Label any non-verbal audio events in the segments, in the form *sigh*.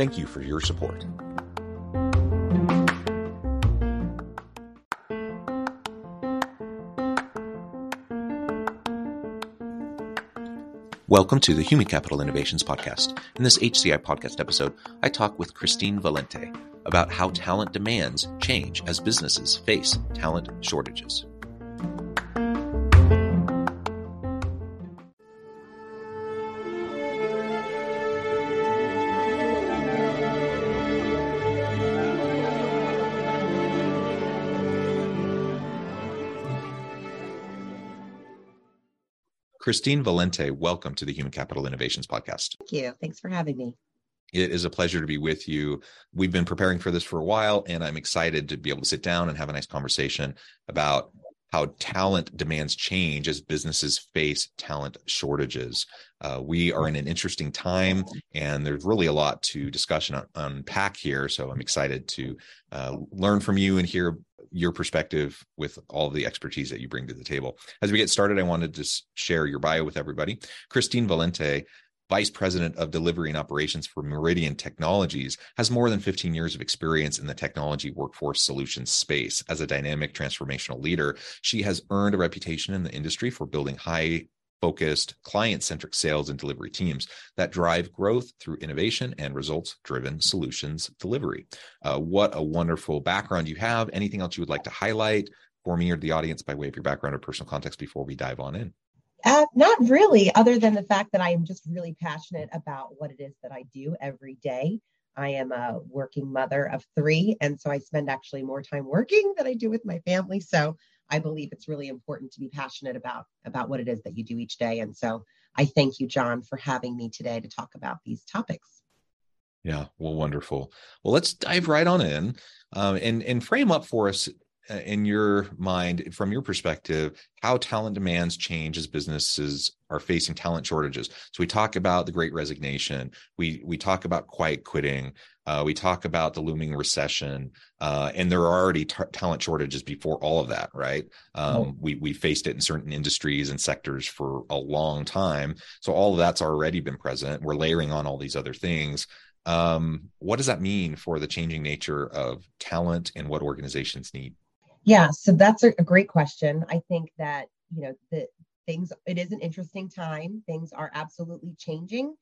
Thank you for your support. Welcome to the Human Capital Innovations Podcast. In this HCI podcast episode, I talk with Christine Valente about how talent demands change as businesses face talent shortages. Christine Valente, welcome to the Human Capital Innovations Podcast. Thank you. Thanks for having me. It is a pleasure to be with you. We've been preparing for this for a while, and I'm excited to be able to sit down and have a nice conversation about how talent demands change as businesses face talent shortages. Uh, we are in an interesting time, and there's really a lot to discuss and unpack here. So I'm excited to uh, learn from you and hear your perspective with all the expertise that you bring to the table. As we get started, I wanted to share your bio with everybody. Christine Valente Vice President of Delivery and Operations for Meridian Technologies, has more than 15 years of experience in the technology workforce solutions space. As a dynamic transformational leader, she has earned a reputation in the industry for building high focused, client centric sales and delivery teams that drive growth through innovation and results driven solutions delivery. Uh, what a wonderful background you have. Anything else you would like to highlight for me or the audience by way of your background or personal context before we dive on in? Uh, not really, other than the fact that I am just really passionate about what it is that I do every day. I am a working mother of three, and so I spend actually more time working than I do with my family. So I believe it's really important to be passionate about about what it is that you do each day. And so I thank you, John, for having me today to talk about these topics. Yeah, well, wonderful. Well, let's dive right on in um, and and frame up for us in your mind, from your perspective, how talent demands change as businesses are facing talent shortages. So we talk about the Great Resignation. We we talk about quiet quitting. Uh, we talk about the looming recession, uh, and there are already t- talent shortages before all of that, right? Um, oh. We we faced it in certain industries and sectors for a long time. So all of that's already been present. We're layering on all these other things. Um, what does that mean for the changing nature of talent and what organizations need? Yeah, so that's a, great question. I think that, you know, the things, it is an interesting time. Things are absolutely changing.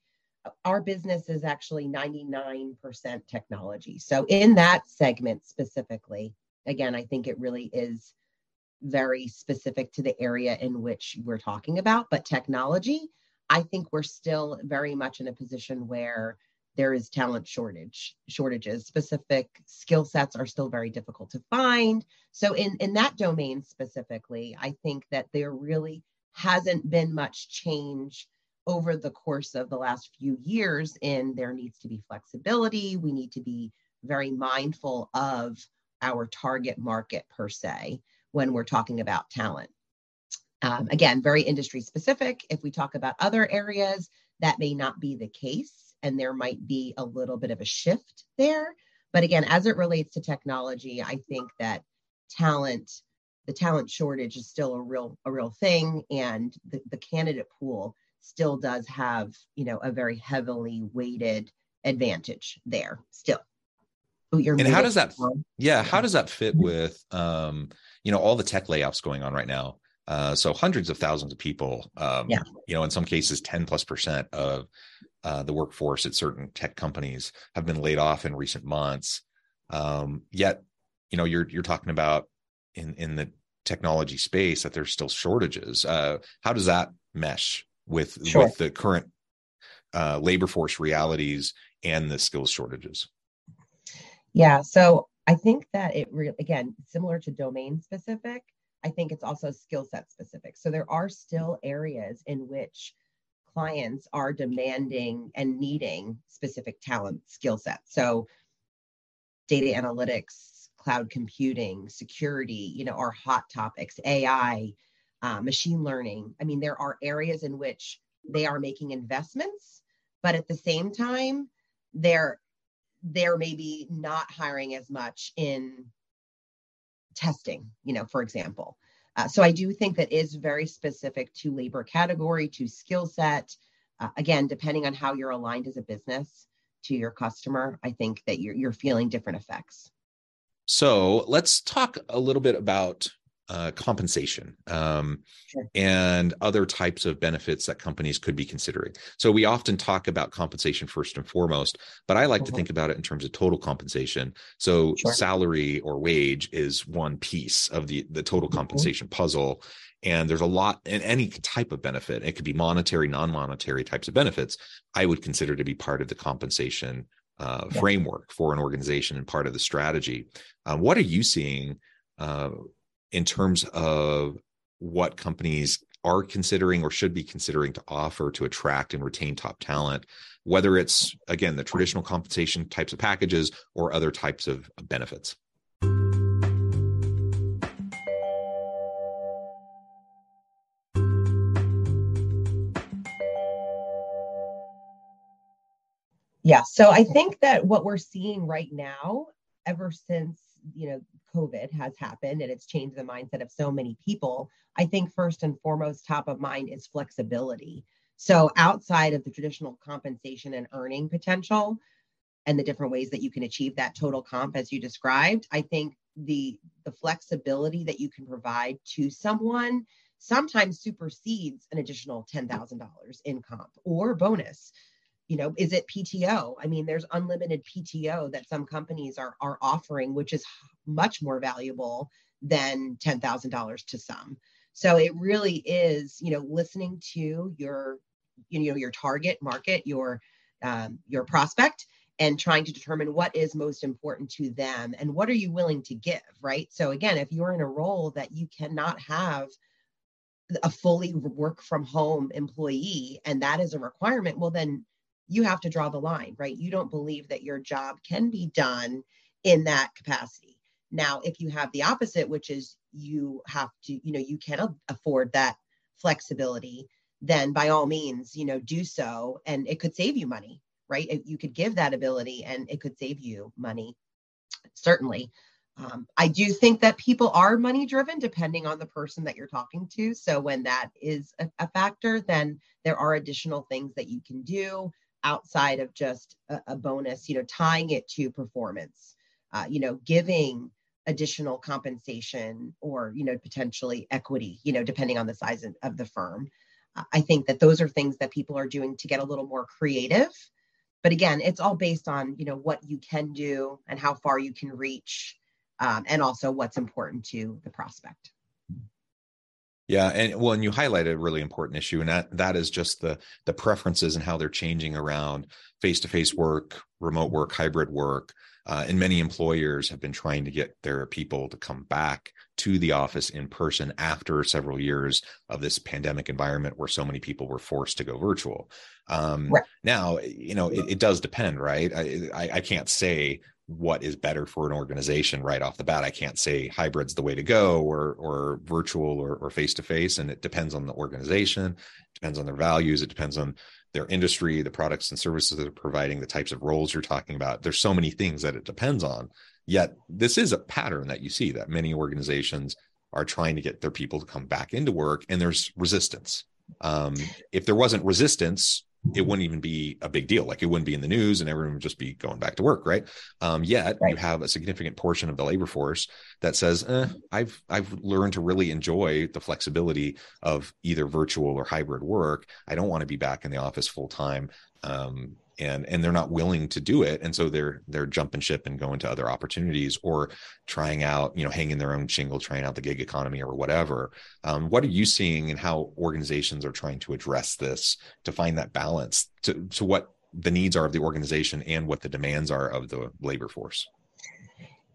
Uh, our business is actually 99% technology. So, in that segment specifically, again, I think it really is very specific to the area in which we're talking about. But technology, I think we're still very much in a position where there is talent shortage shortages. Specific skill sets are still very difficult to find. So in in that domain specifically i think that there really hasn't been much change over the course of the last few years in there needs to be flexibility. We need to be very mindful of our target market per se when we're talking about talent. Um, again very industry specific. If we talk about other areas that may not be the case and there might be a little bit of a shift there. But again, as it relates to technology, I think that talent, the talent shortage is still a real a real thing, and the, the candidate pool still does have you know a very heavily weighted advantage there still. and how does that? Yeah, how does that fit with um, you know all the tech layoffs going on right now? Uh, so hundreds of thousands of people, um, yeah. you know, in some cases, 10 plus percent of uh, the workforce at certain tech companies have been laid off in recent months. Um, yet, you know, you're you're talking about in in the technology space that there's still shortages. Uh, how does that mesh with sure. with the current uh, labor force realities and the skills shortages? Yeah, so I think that it really again similar to domain specific. I think it's also skill set specific. So there are still areas in which clients are demanding and needing specific talent skill sets. So data analytics, cloud computing, security, you know, are hot topics, AI, uh, machine learning. I mean, there are areas in which they are making investments, but at the same time, they're they're maybe not hiring as much in testing, you know, for example. Uh, so I do think that is very specific to labor category, to skill set. Uh, again, depending on how you're aligned as a business to your customer, I think that you're you're feeling different effects. So let's talk a little bit about uh, compensation um, sure. and other types of benefits that companies could be considering. So we often talk about compensation first and foremost, but I like mm-hmm. to think about it in terms of total compensation. So sure. salary or wage is one piece of the the total mm-hmm. compensation mm-hmm. puzzle. And there's a lot in any type of benefit. It could be monetary, non-monetary types of benefits. I would consider to be part of the compensation uh, yeah. framework for an organization and part of the strategy. Um, what are you seeing uh, in terms of what companies are considering or should be considering to offer to attract and retain top talent, whether it's, again, the traditional compensation types of packages or other types of benefits? Yeah, so I think that what we're seeing right now, ever since you know COVID has happened and it's changed the mindset of so many people, I think first and foremost, top of mind is flexibility. So, outside of the traditional compensation and earning potential and the different ways that you can achieve that total comp as you described, I think the the flexibility that you can provide to someone sometimes supersedes an additional $10,000 in comp or bonus you know is it pto i mean there's unlimited pto that some companies are are offering which is much more valuable than $10,000 to some. So it really is you know listening to your you know your target market your um, your prospect and trying to determine what is most important to them and what are you willing to give right? So again if you're in a role that you cannot have a fully work from home employee and that is a requirement well then you have to draw the line, right? You don't believe that your job can be done in that capacity. Now, if you have the opposite, which is you have to, you know, you can afford that flexibility, then by all means, you know, do so. And it could save you money, right? You could give that ability and it could save you money, certainly. Um, I do think that people are money driven depending on the person that you're talking to. So when that is a, a factor, then there are additional things that you can do outside of just a, a bonus, you know, tying it to performance, uh, you know, giving additional compensation or, you know, potentially equity, you know, depending on the size of the firm. Uh, I think that those are things that people are doing to get a little more creative. But again, it's all based on, you know, what you can do and how far you can reach, um, and also what's important to the prospect. Yeah, and well, and you highlighted a really important issue, and that that is just the the preferences and how they're changing around face to face work, remote work, hybrid work. Uh, and many employers have been trying to get their people to come back to the office in person after several years of this pandemic environment where so many people were forced to go virtual. Um, right. Now, you know, it, it, does depend, right? I, I, I can't say what is better for an organization right off the bat. I can't say hybrid's the way to go or or virtual or face to face, and it depends on the organization, depends on their values, it depends on their industry, the products and services they're providing, the types of roles you're talking about. There's so many things that it depends on. Yet this is a pattern that you see that many organizations are trying to get their people to come back into work, and there's resistance. Um, if there wasn't resistance, it wouldn't even be a big deal. Like it wouldn't be in the news and everyone would just be going back to work, right? Um, yet right. you have a significant portion of the labor force that says, eh, I've I've learned to really enjoy the flexibility of either virtual or hybrid work. I don't want to be back in the office full time. Um, and and they're not willing to do it. And so they're they're jumping ship and going to other opportunities or trying out you know hanging their own shingle trying out the gig economy or whatever. Um, what are you seeing and how organizations are trying to address this to find that balance to to what the needs are of the organization and what the demands are of the labor force?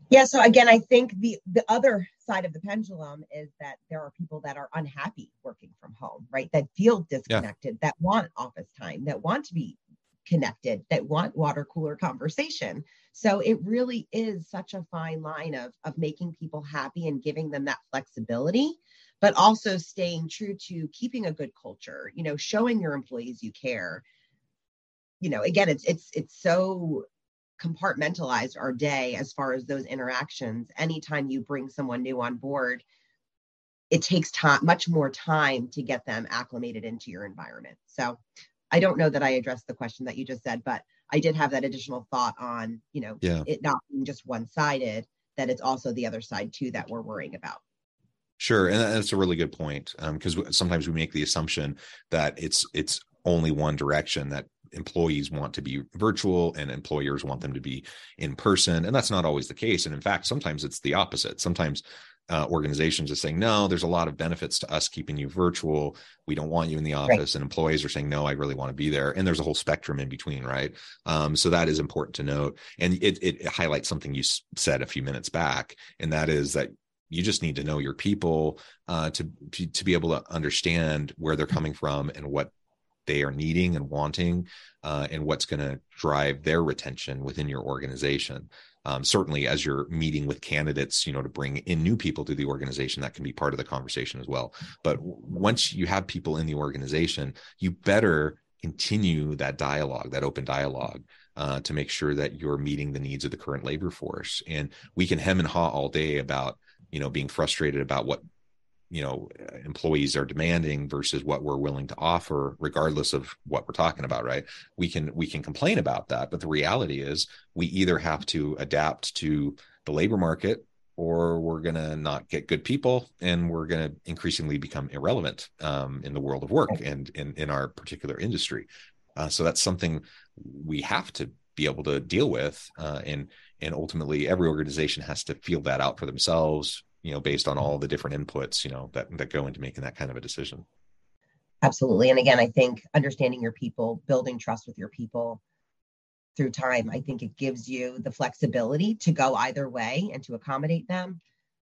Yeah so again i think the the other side of the pendulum is that there are people that are unhappy working from home right? That feel disconnected yeah. that want office time that want to be connected that want water cooler conversation. So it really is such a fine line of of making people happy and giving them that flexibility but also staying true to keeping a good culture you know showing your employees you care. You know again it's it's it's so compartmentalized our day as far as those interactions. Anytime you bring someone new on board it takes time much more time to get them acclimated into your environment. So I don't know that I addressed the question that you just said, but I did have that additional thought on, you know, yeah. it not being just one sided, that it's also the other side too that we're worrying about. Sure, and that's a really good point because um, sometimes we make the assumption that it's it's only one direction that employees want to be virtual and employers want them to be in person and that's not always the case and in fact sometimes it's the opposite sometimes uh, organizations are saying no there's a lot of benefits to us keeping you virtual. We don't want you in the office. Right. and employees are saying no i really want to be there. And there's a whole spectrum in between right? Um, so that is important to note. And it, it highlights something you said a few minutes back and that is that you just need to know your people uh, to to be able to understand where they're coming from and what they are needing and wanting uh, and what's going to drive their retention within your organization um, certainly as you're meeting with candidates you know to bring in new people to the organization that can be part of the conversation as well. But once you have people in the organization you better continue that dialogue that open dialogue uh, to make sure that you're meeting the needs of the current labor force. And we can hem and haw all day about you know being frustrated about what you know employees are demanding versus what we're willing to offer regardless of what we're talking about right? We can we can complain about that but the reality is we either have to adapt to the labor market or we're going to not get good people and we're going to increasingly become irrelevant um, in the world of work and in, in our particular industry. Uh, so that's something we have to be able to deal with uh, and and ultimately every organization has to feel that out for themselves you know based on all the different inputs you know that that go into making that kind of a decision. Absolutely. And again i think understanding your people building trust with your people through time i think it gives you the flexibility to go either way and to accommodate them.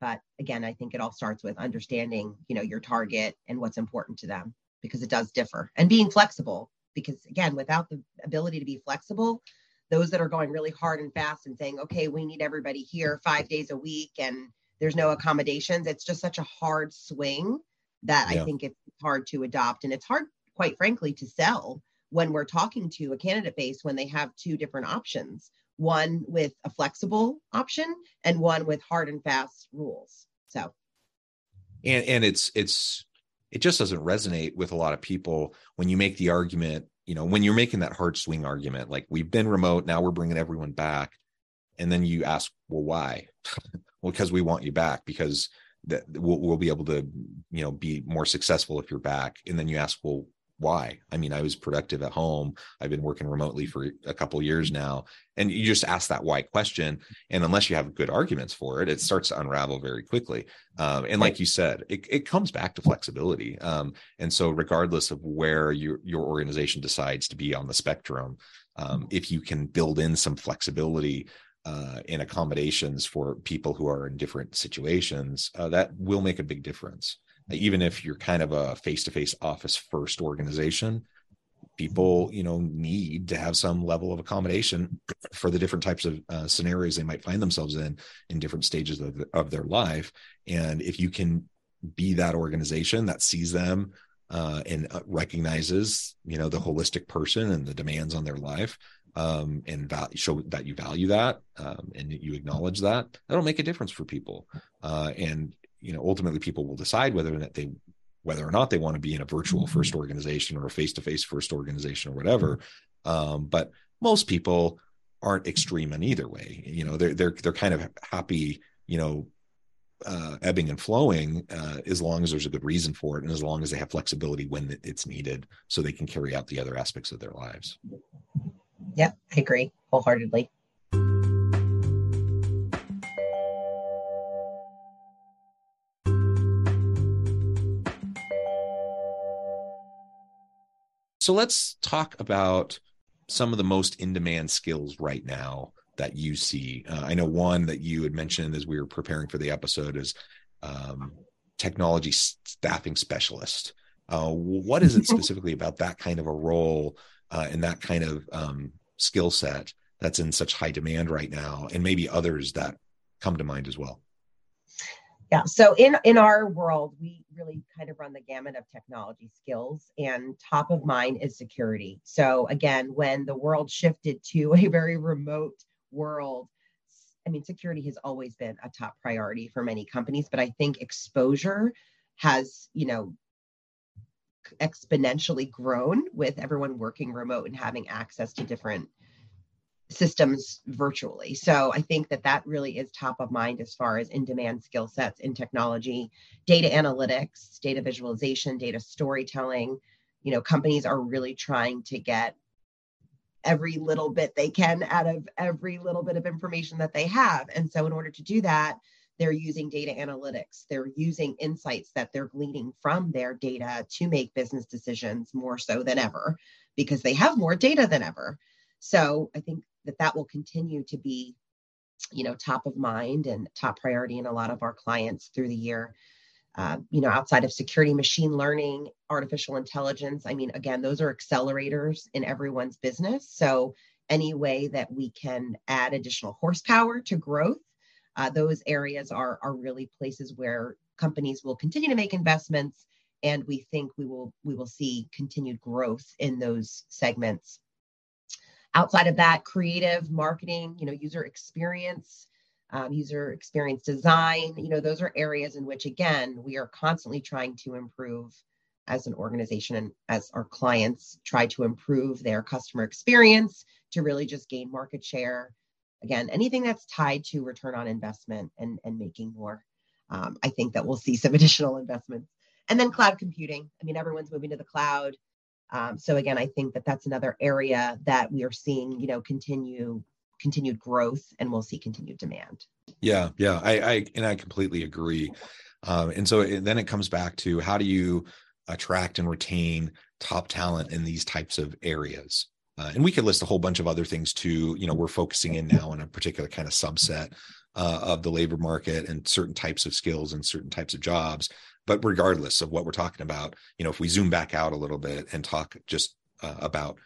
But again i think it all starts with understanding you know your target and what's important to them because it does differ. And being flexible because again without the ability to be flexible those that are going really hard and fast and saying okay we need everybody here five days a week and there's no accommodations. It's just such a hard swing that yeah. i think it's hard to adopt. And it's hard quite frankly to sell when we're talking to a candidate base when they have two different options one with a flexible option and one with hard and fast rules. So. And and it's it's it just doesn't resonate with a lot of people when you make the argument you know when you're making that hard swing argument like we've been remote now we're bringing everyone back. And then you ask well why *laughs* well because we want you back because that we'll, we'll be able to you know be more successful if you're back. And then you ask well why? I mean i was productive at home. I've been working remotely for a couple years now. And you just ask that why question. And unless you have good arguments for it it starts to unravel very quickly. Um, and like you said it, it comes back to flexibility. Um, and so regardless of where your your organization decides to be on the spectrum um, if you can build in some flexibility uh, accommodations for people who are in different situations, uh, that will make a big difference. Even if you're kind of a face-to-face office first organization, people you know need to have some level of accommodation *clears throat* for the different types of uh, scenarios they might find themselves in in different stages of, of their life and if you can be that organization that sees them uh, and uh, recognizes you know the holistic person and the demands on their life um, and show that you value that um, and you acknowledge that, that'll make a difference for people. Uh, and you know, ultimately, people will decide whether or not they whether or not they want to be in a virtual first organization or a face-to-face first organization or whatever. Um, but most people aren't extreme in either way. You know they're they're they're kind of happy you know uh, ebbing and flowing uh, as long as there's a good reason for it and as long as they have flexibility when it's needed so they can carry out the other aspects of their lives yeah i agree wholeheartedly So let's talk about some of the most in demand skills right now that you see. Uh, I know one that you had mentioned as we were preparing for the episode is um, technology staffing specialist. Uh, what is it *laughs* specifically about that kind of a role uh, and that kind of um, skill set that's in such high demand right now, and maybe others that come to mind as well? Yeah. So in in our world, we really kind of run the gamut of technology skills, and top of mind is security. So again, when the world shifted to *laughs* a very remote world, I mean, security has always been a top priority for many companies, but I think exposure has, you know, exponentially grown with everyone working remote and having access to different systems virtually. So I think that that really is top of mind as far as in demand skill sets in technology, data analytics, data visualization, data storytelling. You know, companies are really trying to get every little bit they can out of every little bit of information that they have. And so in order to do that, they're using data analytics. They're using insights that they're gleaning from their data to make business decisions more so than ever because they have more data than ever. So I think that that will continue to be you know top of mind and top priority in a lot of our clients through the year uh, you know outside of security machine learning artificial intelligence i mean again those are accelerators in everyone's business so any way that we can add additional horsepower to growth uh, those areas are are really places where companies will continue to make investments and we think we will we will see continued growth in those segments. Outside of that creative marketing you know user experience um, user experience design you know those are areas in which again we are constantly trying to improve as an organization and as our clients try to improve their customer experience to really just gain market share again anything that's tied to return on investment and and making more um, i think that we'll see some *laughs* additional investments and then cloud computing i mean everyone's moving to the cloud um, so again, I think that that's another area that we are seeing, you know, continue continued growth, and we'll see continued demand. Yeah, yeah, I, I and I completely agree. Um, and so then it comes back to how do you attract and retain top talent in these types of areas? Uh, and we could list a whole bunch of other things too. You know, we're focusing in now on a particular kind of subset uh, of the labor market and certain types of skills and certain types of jobs but regardless of what we're talking about you know if we zoom back out a little bit and talk just uh, about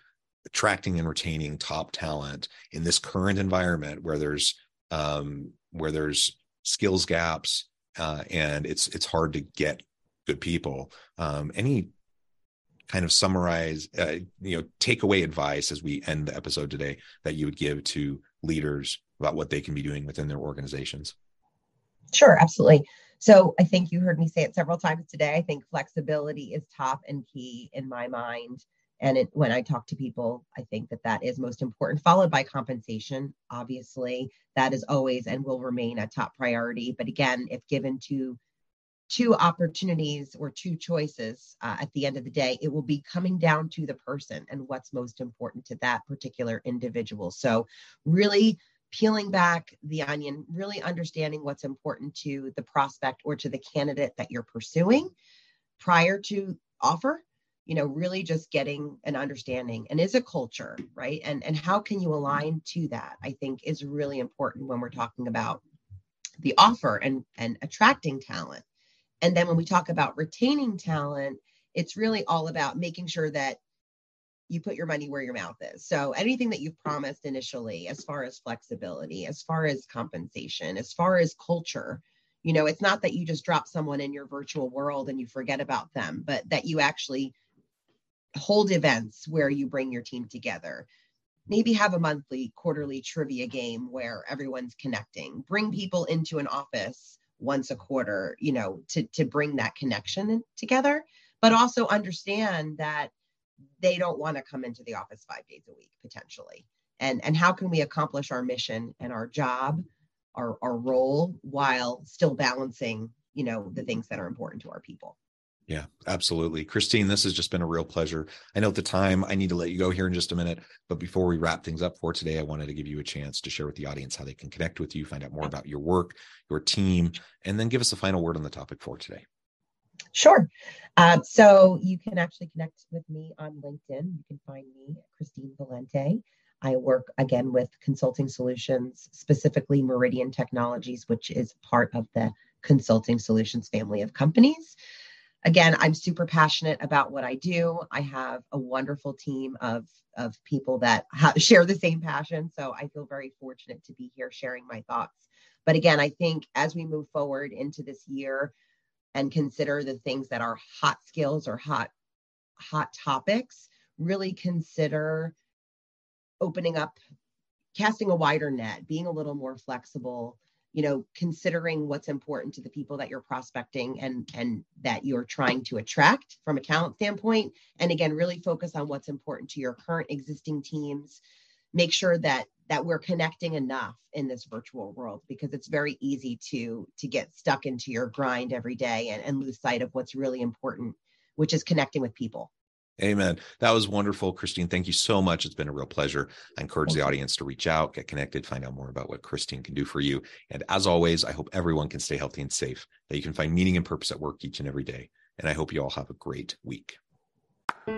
attracting and retaining top talent in this current environment where there's um, where there's skills gaps uh, and it's it's hard to get good people um, any kind of summarize uh, you know takeaway advice as we end the episode today that you would give to leaders about what they can be doing within their organizations sure absolutely so I think you heard me say it several times today. I think flexibility is top and key in my mind. And it, when I talk to people, I think that that is most important, followed by compensation. Obviously, that is always and will remain a top priority. But again, if given to two opportunities or two choices uh, at the end of the day, it will be coming down to the person and what's most important to that particular individual. So, really peeling back the onion, really understanding what's important to the prospect or to the candidate that you're pursuing prior to offer you know really just getting an understanding. And is a culture right? And and how can you align to that i think is really important when we're talking about the offer and and attracting talent and then when we talk about retaining talent it's really all about making sure that you put your money where your mouth is. So anything that you've promised initially, as far as flexibility, as far as compensation, as far as culture, you know, it's not that you just drop someone in your virtual world and you forget about them, but that you actually hold events where you bring your team together. Maybe have a monthly, quarterly trivia game where everyone's connecting. Bring people into an office once a quarter, you know, to to bring that connection together, but also understand that they don't want to come into the office 5 days a week potentially. And and how can we accomplish our mission and our job, our our role while still balancing, you know, the things that are important to our people. Yeah, absolutely. Christine, this has just been a real pleasure. I know at the time I need to let you go here in just a minute, but before we wrap things up for today, I wanted to give you a chance to share with the audience how they can connect with you, find out more about your work, your team, and then give us a final word on the topic for today. Sure. Uh, so you can actually connect with me on LinkedIn. You can find me, Christine Valente. I work again with consulting solutions, specifically Meridian Technologies, which is part of the consulting solutions family of companies again, I'm super passionate about what I do. I have a wonderful team of of people that ha- share the same passion. So I feel very fortunate to be here sharing my thoughts. But again, I think as we move forward into this year and consider the things that are hot skills or hot hot topics, really consider opening up, casting a wider net, being a little more flexible, you know considering what's important to the people that you're prospecting and and that you're trying to attract from a talent standpoint. And again really focus on what's important to your current existing teams. Make sure that that we're connecting enough in this virtual world because it's very easy to to get stuck into your grind every day and, and lose sight of what's really important which is connecting with people Amen. That was wonderful, Christine. Thank you so much. It's been a real pleasure. I encourage the audience to reach out, get connected, find out more about what Christine can do for you. And as always, I hope everyone can stay healthy and safe, that you can find meaning and purpose at work each and every day. And I hope you all have a great week. Do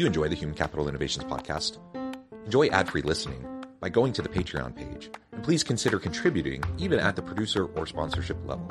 you enjoy the Human Capital Innovations podcast? Enjoy ad free listening by going to the Patreon page. And please consider contributing even at the producer or sponsorship level.